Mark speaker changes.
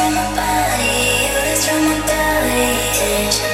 Speaker 1: from my body, you destroy my belly.